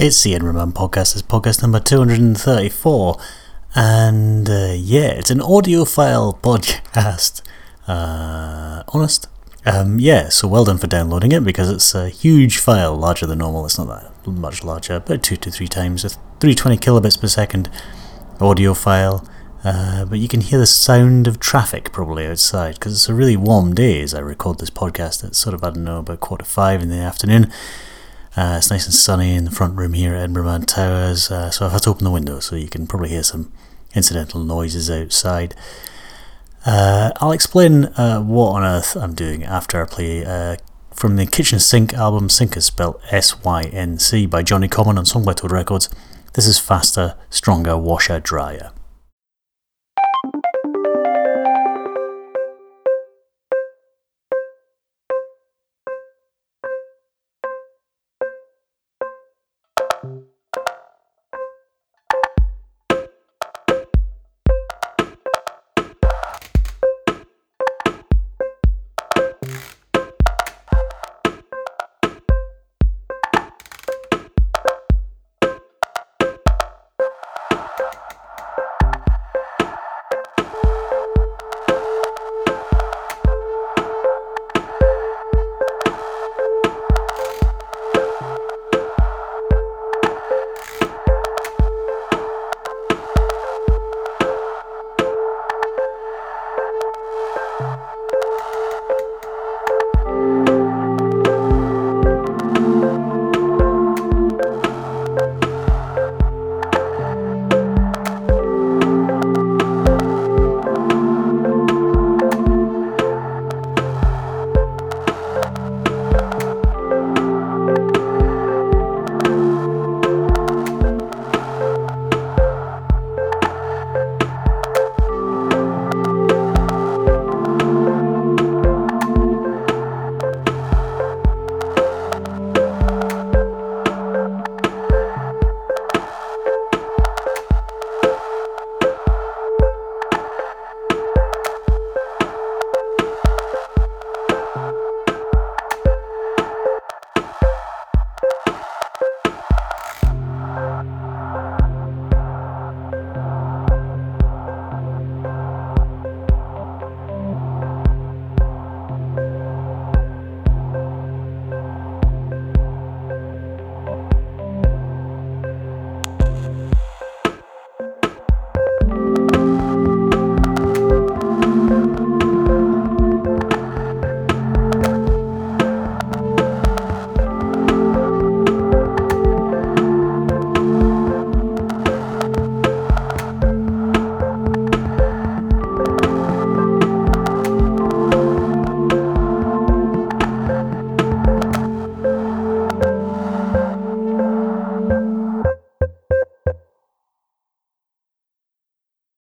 It's the Edinburgh Man Podcast. It's podcast number 234. And uh, yeah, it's an audiophile podcast. Uh, honest? Um, yeah, so well done for downloading it because it's a huge file, larger than normal. It's not that much larger, but two to three times, a 320 kilobits per second audio file. Uh, but you can hear the sound of traffic probably outside because it's a really warm day as I record this podcast. It's sort of, I don't know, about quarter five in the afternoon. Uh, it's nice and sunny in the front room here at Edinburgh Towers, uh, so I've had to open the window so you can probably hear some incidental noises outside. Uh, I'll explain uh, what on earth I'm doing after I play uh, from the Kitchen Sync album Sync is spelled S Y N C by Jonnie Common on Song by Records. This is faster, stronger, washer, drier.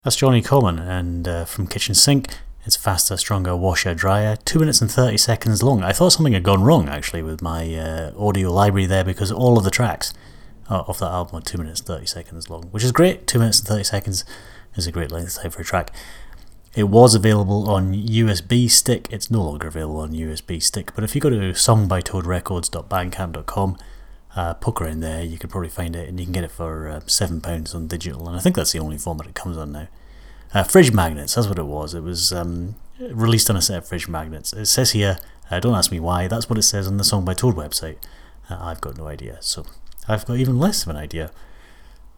That's Jonnie Common, and uh, from Kitchen Sync, it's faster, stronger, washer, dryer, 2 minutes and 30 seconds long. I thought something had gone wrong actually with my uh, audio library there because all of the tracks off that album are 2 minutes 30 seconds long, which is great. 2 minutes and 30 seconds is a great length of time for a track. It was available on USB stick, it's no longer available on USB stick, but if you go to songbytoadrecords.bandcamp.com, uh, poke around there, you could probably find it, and you can get it for uh, seven pounds on digital. And I think that's the only format it comes on now. Uh, fridge magnets, that's what it was. It was um, released on a set of fridge magnets. It says here, uh, don't ask me why, that's what it says on the Song by Toad website. Uh, I've got no idea, so I've got even less of an idea.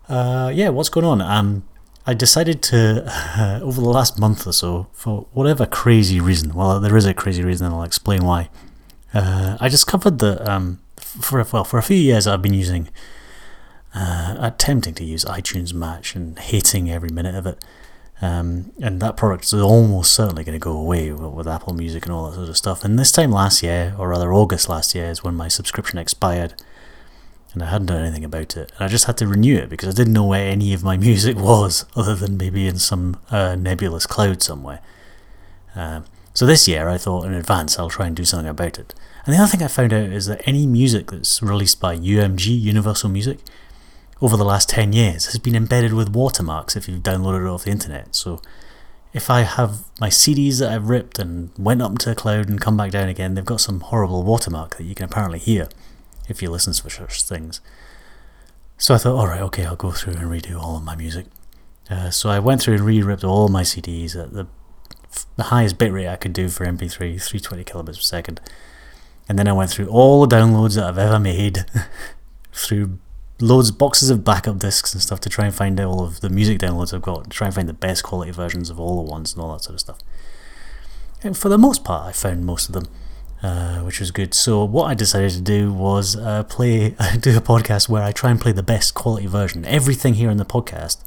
Uh, yeah, what's going on? Um, I decided to, over the last month or so, for whatever crazy reason, well, there is a crazy reason, and I'll explain why. I discovered that um, for well for a few years I've been using uh, attempting to use iTunes Match and hating every minute of it. Um, and that product is almost certainly going to go away with, with, Apple Music and all that sort of stuff. And this time last year, or rather August last year, is when my subscription expired, and I hadn't done anything about it. And I just had to renew it because I didn't know where any of my music was, other than maybe in some uh, nebulous cloud somewhere. Um, so this year, I thought in advance I'll try and do something about it. And the other thing I found out is that any music that's released by UMG, Universal Music, over the last 10 years has been embedded with watermarks if you've downloaded it off the internet. So if I have my CDs that I've ripped and went up to the cloud and come back down again, they've got some horrible watermark that you can apparently hear if you listen to such things. So I thought, all right, okay, I'll go through and redo all of my music. Uh, so I went through and re-ripped all my CDs at the the highest bitrate I could do for MP3, 320 kilobits per second. And then I went through all the downloads that I've ever made, through loads boxes of backup discs and stuff to try and find all of the music downloads I've got, try and find the best quality versions of all the ones and all that sort of stuff. And for the most part, I found most of them, uh, which was good. So what I decided to do was uh, play, do a podcast where I try and play the best quality version. Everything here in the podcast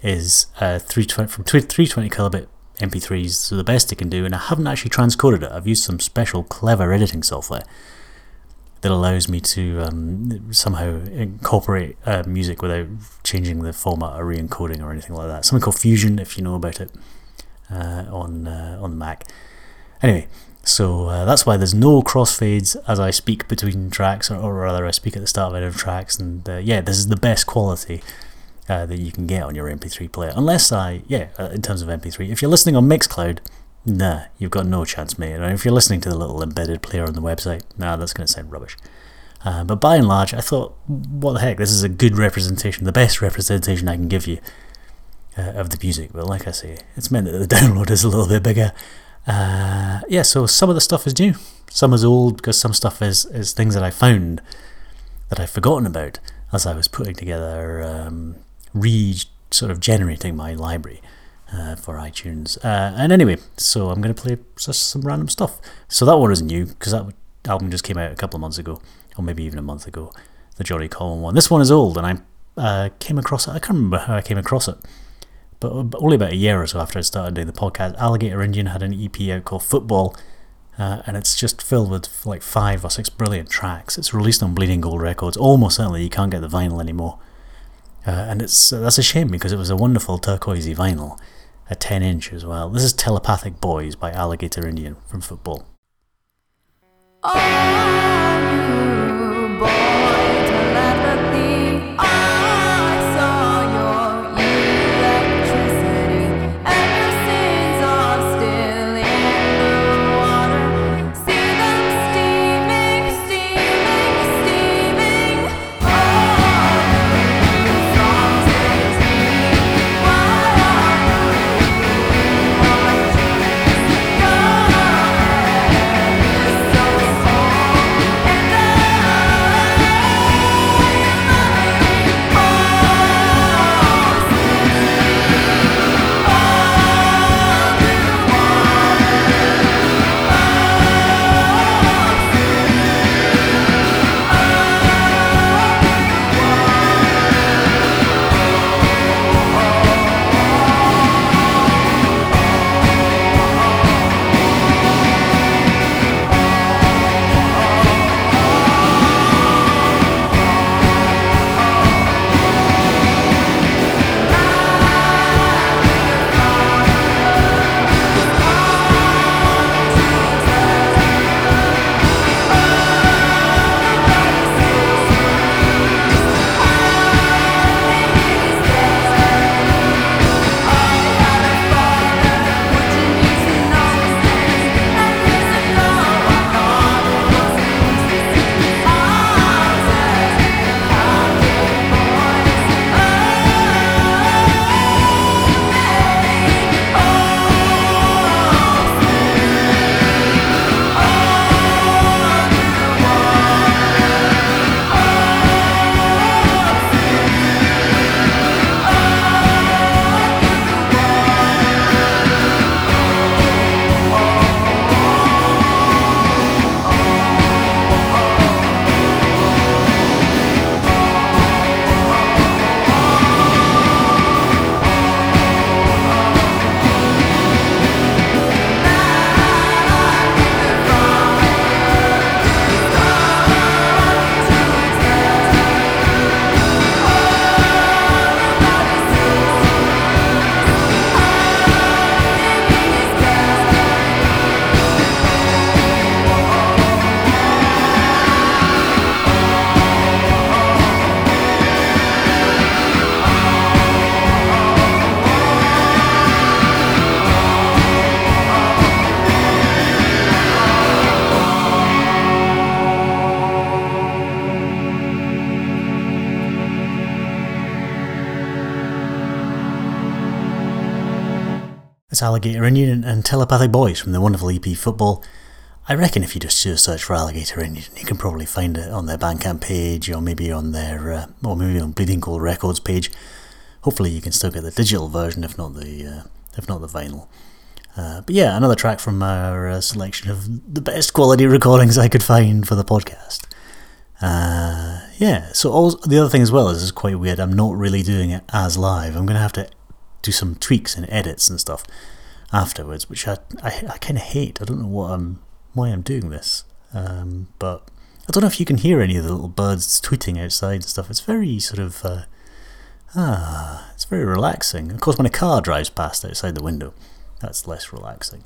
is uh, 320 from 320 kilobit MP3s, so the best it can do. And I haven't actually transcoded it. I've used some special clever editing software that allows me to um, somehow incorporate uh, music without changing the format or re-encoding or anything like that. Something called Fusion, if you know about it, uh, on uh, on the Mac. Anyway, so uh, that's why there's no crossfades as I speak between tracks, or, or rather, I speak at the start of of tracks. And uh, yeah, this is the best quality. Uh, that you can get on your MP3 player, unless I, yeah, in terms of MP3. If you're listening on Mixcloud, Nah, you've got no chance, mate. If you're listening to the little embedded player on the website, nah, that's going to sound rubbish. Uh, but by and large, I thought, what the heck, this is a good representation, the best representation I can give you uh, of the music. But like I say, it's meant that the download is a little bit bigger. Uh, yeah, so some of the stuff is new, some is old because some stuff is, is things that I found that I've forgotten about as I was putting together, um, re sort of generating my library uh, for iTunes. Uh, and anyway, so I'm going to play just some random stuff. So that one is new because that album just came out a couple of months ago, or maybe even a month ago. The Jonnie Common one. This one is old, and I uh, came across it. I can't remember how I came across it, but only about a year or so after I started doing the podcast, Alligator Indian had an EP out called Football. Uh, and it's just filled with like five or six brilliant tracks. It's released on Bleeding Gold Records. Almost certainly you can't get the vinyl anymore, uh, and it's that's a shame because it was a wonderful turquoisey vinyl a 10 inch as well. This is Telepathic Boys by Alligator Indian from Football. that's Alligator Indian and Telepathic Boys from the wonderful EP Football. I reckon if you just search for Alligator Indian, you can probably find it on their Bandcamp page or maybe on their, uh, or maybe on Bleeding Gold Records page. Hopefully, you can still get the digital version, if not the, uh, if not the vinyl. Uh, but yeah, another track from our uh, selection of the best quality recordings I could find for the podcast. Uh, yeah, so all, the other thing as well is it's quite weird. I'm not really doing it as live. I'm going to have to do some tweaks and edits and stuff afterwards, which I I, I kind of hate. I don't know what I'm why I'm doing this, um, but I don't know if you can hear any of the little birds tweeting outside and stuff. It's very sort of uh, ah, it's very relaxing. Of course, when a car drives past outside the window, that's less relaxing.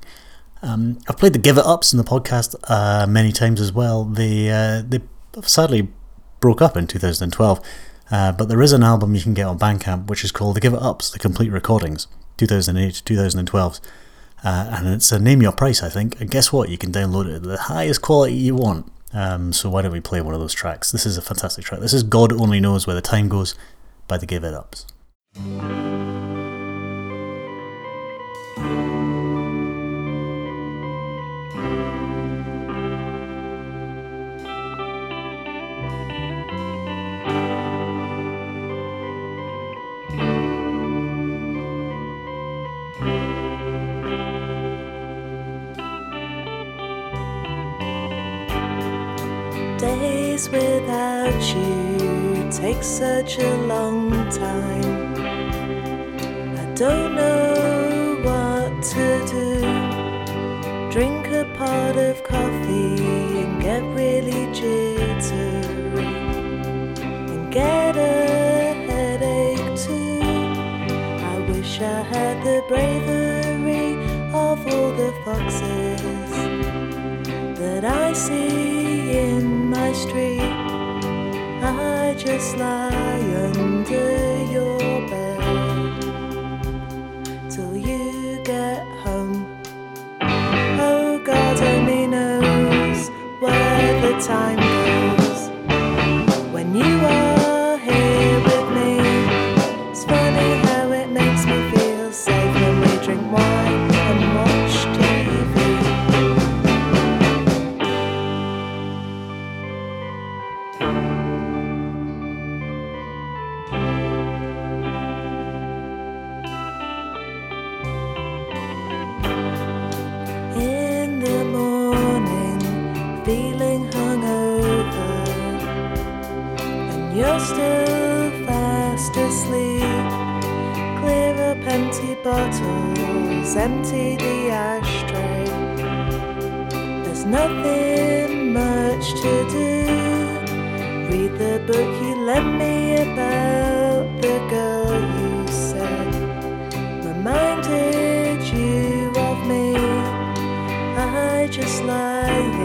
Um, I've played the Give It Ups in the podcast uh, many times as well. They uh, they sadly broke up in 2012. Uh, but there is an album you can get on Bandcamp which is called The Give It Ups, The Complete Recordings, 2008 to 2012. Uh, and it's a name your price, I think. And guess what? You can download it at the highest quality you want. Um, so why don't we play one of those tracks? This is a fantastic track. This is God Only Knows Where the Time Goes by The Give It Ups. Such a long time. I don't know what to do. Drink a pot of coffee and get really jittery and get a headache too. I wish I had the bravery of all the foxes that I see in my street. Just lie under your bed till you get home. Oh, God only knows where the time feeling hungover, and you're still fast asleep. Clear up empty bottles, empty the ashtray. There's nothing much to do. Read the book you lent me about the girl you said reminded you of me. I just lie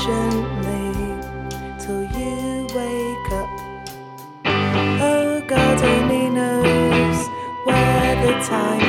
patiently till you wake up. Oh, God only knows where the time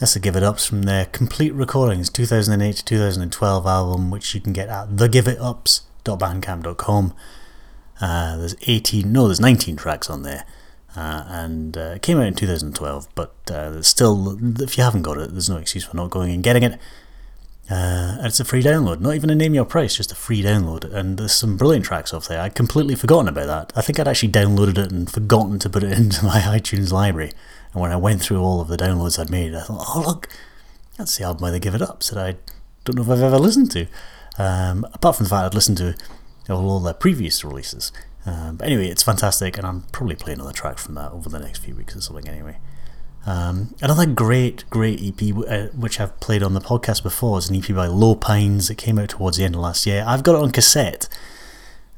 That's the Give It Ups from their Complete Recordings 2008 to 2012 album, which you can get at thegiveups.bandcamp.com. Uh, there's 18, no, there's 19 tracks on there. Uh, and uh, it came out in 2012, but uh, still, if you haven't got it, there's no excuse for not going and getting it. Uh, and it's a free download, not even a name your price, just a free download. And there's some brilliant tracks off there. I'd completely forgotten about that. I think I'd actually downloaded it and forgotten to put it into my iTunes library. And when I went through all of the downloads I'd made, I thought, oh, look, that's the album They Give It Up that I don't know if I've ever listened to. Um, apart from the fact I'd listened to all their previous releases. Um, but anyway, it's fantastic, and I'm probably playing another track from that over the next few weeks or something anyway. Um, another great, great EP, uh, which I've played on the podcast before, is an EP by Lowpines. It came out towards the end of last year. I've got it on cassette.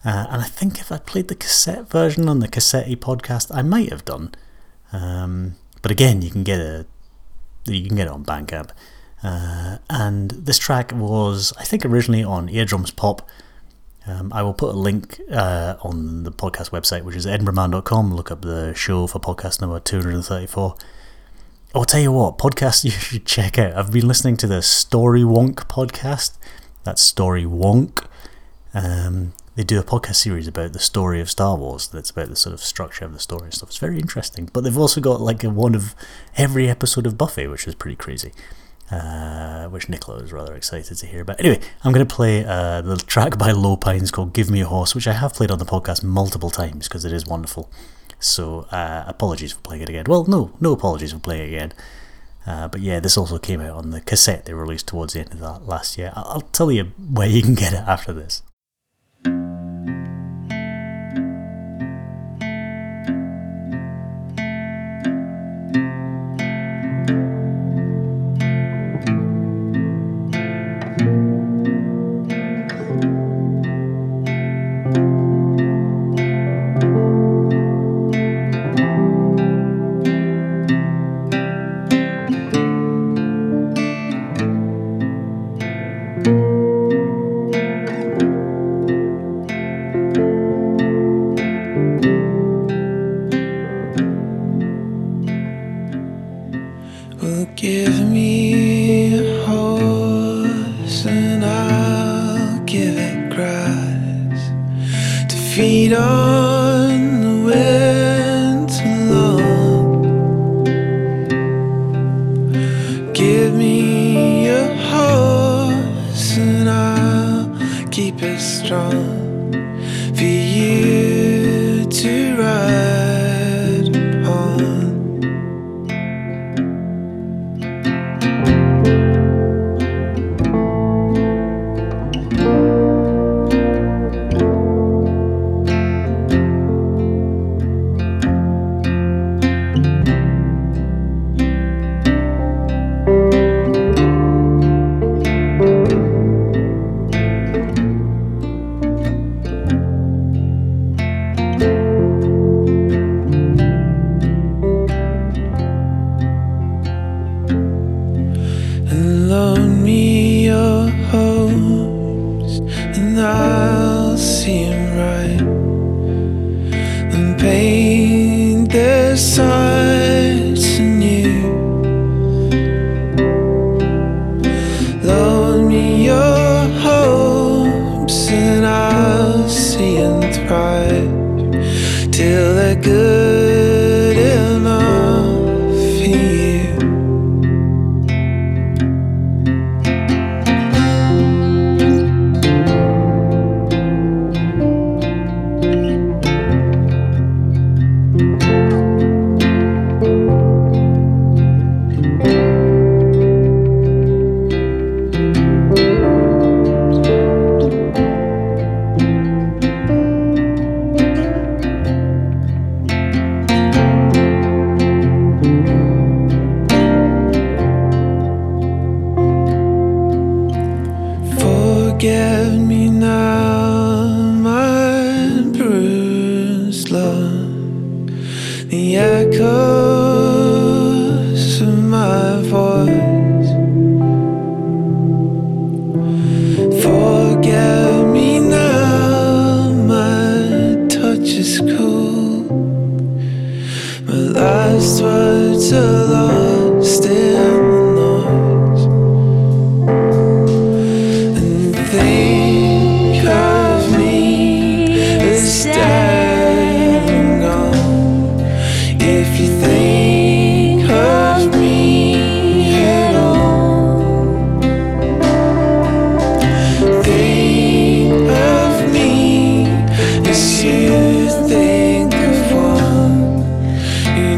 Uh, and I think if I played the cassette version on the Cassetti podcast, I might have done. Um, but again, you can get a you can get it on Bandcamp. Uh, and this track was, I think, originally on EardrumsPop. Um, I will put a link uh, on the podcast website, which is edinburghman.com. Look up the show for podcast number 234. I'll tell you what, podcast you should check out. I've been listening to the Story Wonk podcast. That's Story Wonk. Um, they do a podcast series about the story of Star Wars. That's about the sort of structure of the story and stuff. It's very interesting. But they've also got like a one of every episode of Buffy, which is pretty crazy. Uh, which Nicola was rather excited to hear about. Anyway, I'm going to play uh, the track by Lowpines called Give Me a Horse, which I have played on the podcast multiple times because it is wonderful. So uh, apologies for playing it again. Well, no, no apologies for playing it again. Uh, but yeah, this also came out on the cassette they released towards the end of that last year. I'll tell you where you can get it after this. feet on the winter long, Give me your horse and I'll keep it strong.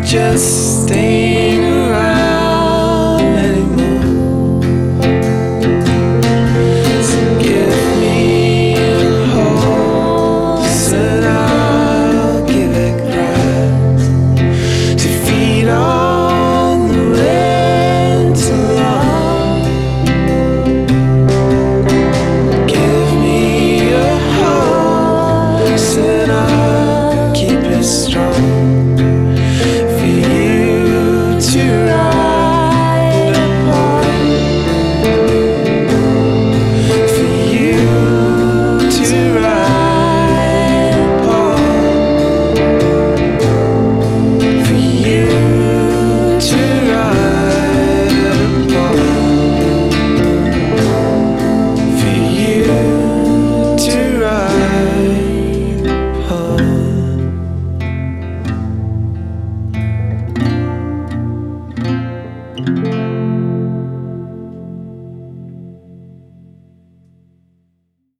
just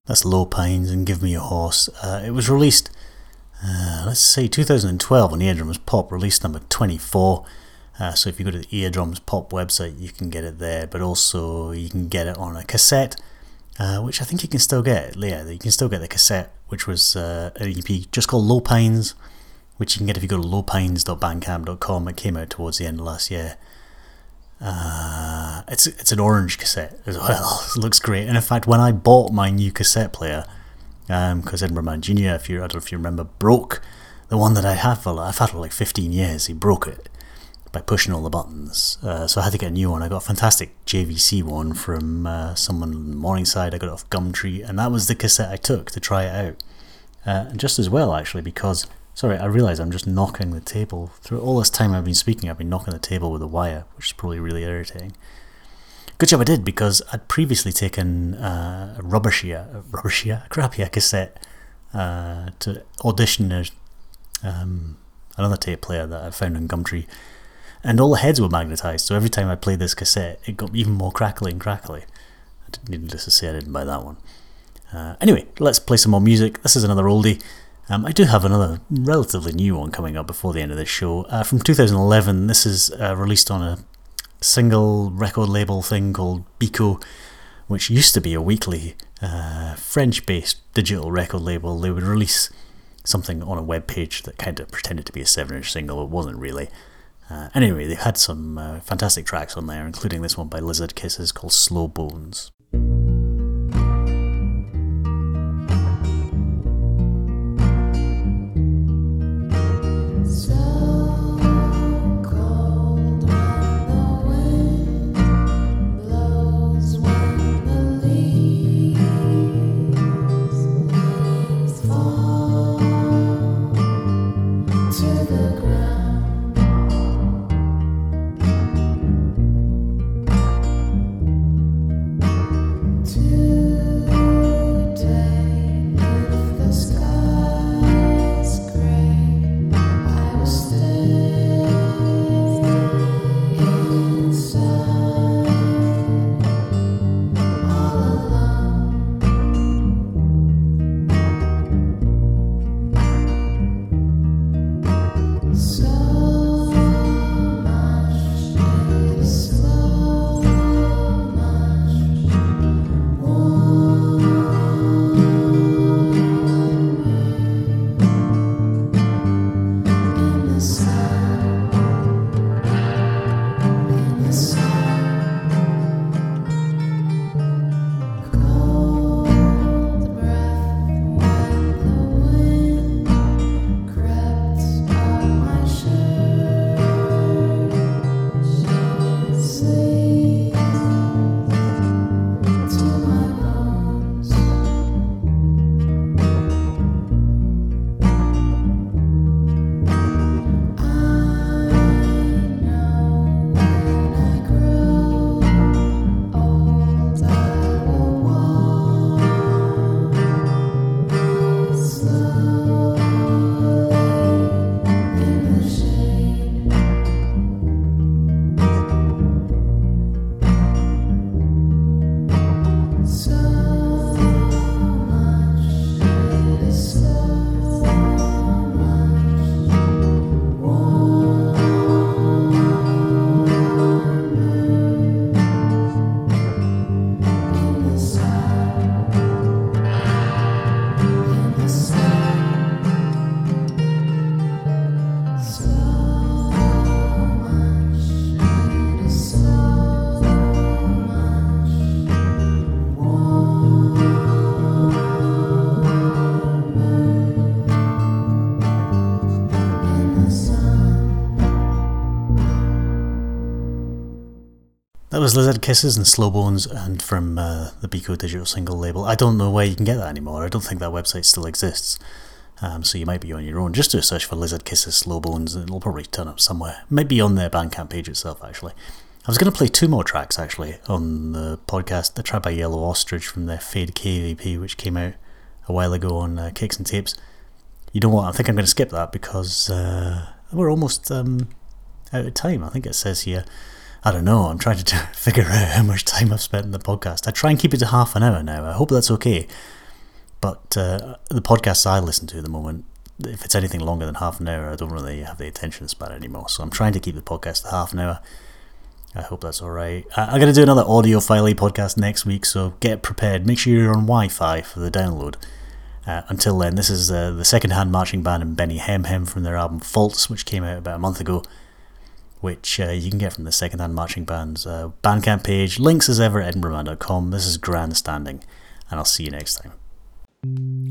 That's Lowpines and Give Me a Horse. Uh, it was released, uh, let's say, 2012 on EardrumsPop, release number 24. Uh, so if you go to the EardrumsPop website, you can get it there, but also you can get it on a cassette, uh, which I think you can still get. Yeah, you can still get the cassette, which was uh, an EP just called Lowpines, which you can get if you go to lowpines.bandcamp.com. It came out towards the end of last year. Uh, it's it's an orange cassette as well. it looks great. And in fact, when I bought my new cassette player, because Edinburgh Man Junior, if you I don't know if you remember, broke the one that I have for I've had for like 15 years. He broke it by pushing all the buttons. Uh, so I had to get a new one. I got a fantastic JVC one from uh, someone in Morningside. I got it off Gumtree, and that was the cassette I took to try it out. Uh, and just as well, actually, because sorry, I realise I'm just knocking the table through all this time I've been speaking. I've been knocking the table with a wire, which is probably really irritating. Good job I did because I'd previously taken uh, a Rubbishia, a Rubbishia, a cassette uh, to audition as um, another tape player that I found on Gumtree, and all the heads were magnetized. So every time I played this cassette, it got even more crackly and crackly. I didn't needless to say I didn't buy that one. Uh, anyway, let's play some more music. This is another oldie. Um, I do have another relatively new one coming up before the end of this show. Uh, from 2011, this is uh, released on a single record label thing called Beko, which used to be a weekly uh, French based digital record label. They would release something on a web page that kind of pretended to be a 7 inch single, it wasn't really. Uh, anyway, they had some uh, fantastic tracks on there, including this one by Lizard Kisses called Slow Bones. Was Lizard Kisses and Slow Bones, and from uh, the Beko Digital single label. I don't know where you can get that anymore. I don't think that website still exists. Um, so you might be on your own. Just do a search for Lizard Kisses, Slow Bones, and it'll probably turn up somewhere. Might be on their Bandcamp page itself, actually. I was going to play two more tracks, actually, on the podcast. The track by Yellow Ostrich from their Fade KVP, which came out a while ago on uh, Kicks and Tapes. You know what? I think I'm going to skip that because uh, we're almost um, out of time. I think it says here. I don't know. I'm trying to figure out how much time I've spent in the podcast. I try and keep it to half an hour now. I hope that's okay. But uh, the podcasts I listen to at the moment, if it's anything longer than half an hour, I don't really have the attention span anymore. So I'm trying to keep the podcast to half an hour. I hope that's all right. I- I'm going to do another audiophile podcast next week, so get prepared. Make sure you're on Wi-Fi for the download. Uh, until then, this is uh, the second-hand marching band and Benni Hemm Hemm from their album Faults, which came out about a month ago, which uh, you can get from the second-hand marching band's uh, Bandcamp page. Links as ever at edinburghman.com. This is Grandstanding, and I'll see you next time.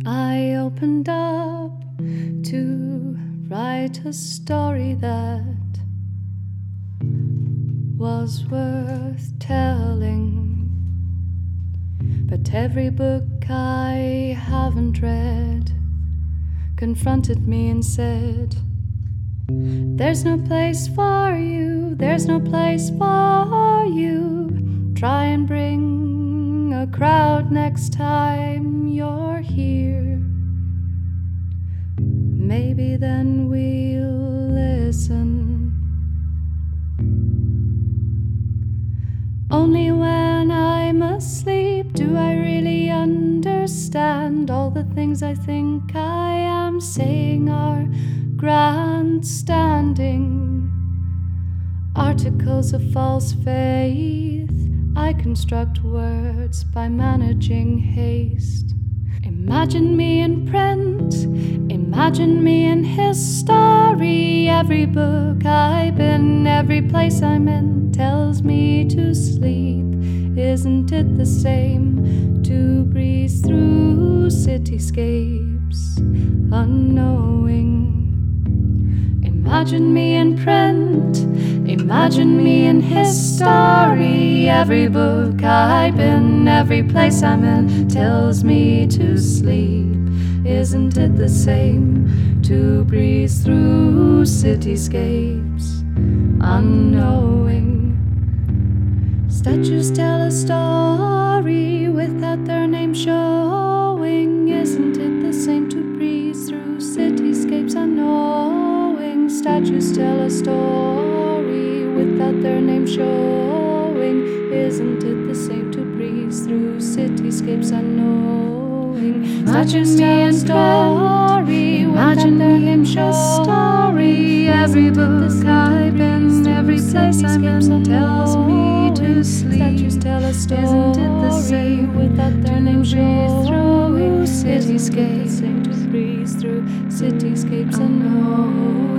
I opened up to write a story that was worth telling. But every book I haven't read confronted me and said, There's no place for you, there's no place for you. Try and bring a crowd next time you're here. Maybe then we'll listen. Only when I'm asleep do I really understand all the things I think I am saying are grandstanding. Articles of false faith. I construct words by managing haste. Imagine me in print, imagine me in history. Every book I've been, every place I'm in tells me to sleep. Isn't it the same to breeze through cityscapes unknowing? Imagine me in print, imagine me in history. Every book I've been, every place I'm in tells me to sleep. Isn't it the same to breeze through cityscapes unknowing? Statues tell a story without their name showing. Isn't it the same to breeze through cityscapes unknowing? Statues tell a story without their name showing. Isn't it the same to breeze through cityscapes unknowing? Statues tell a story imagine their name story. Every book I've been, every place I'm in tells me to sleep. Statues tell a story. Isn't it the same without their name showing? Cityscapes, to breeze through cityscapes and